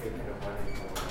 taking the money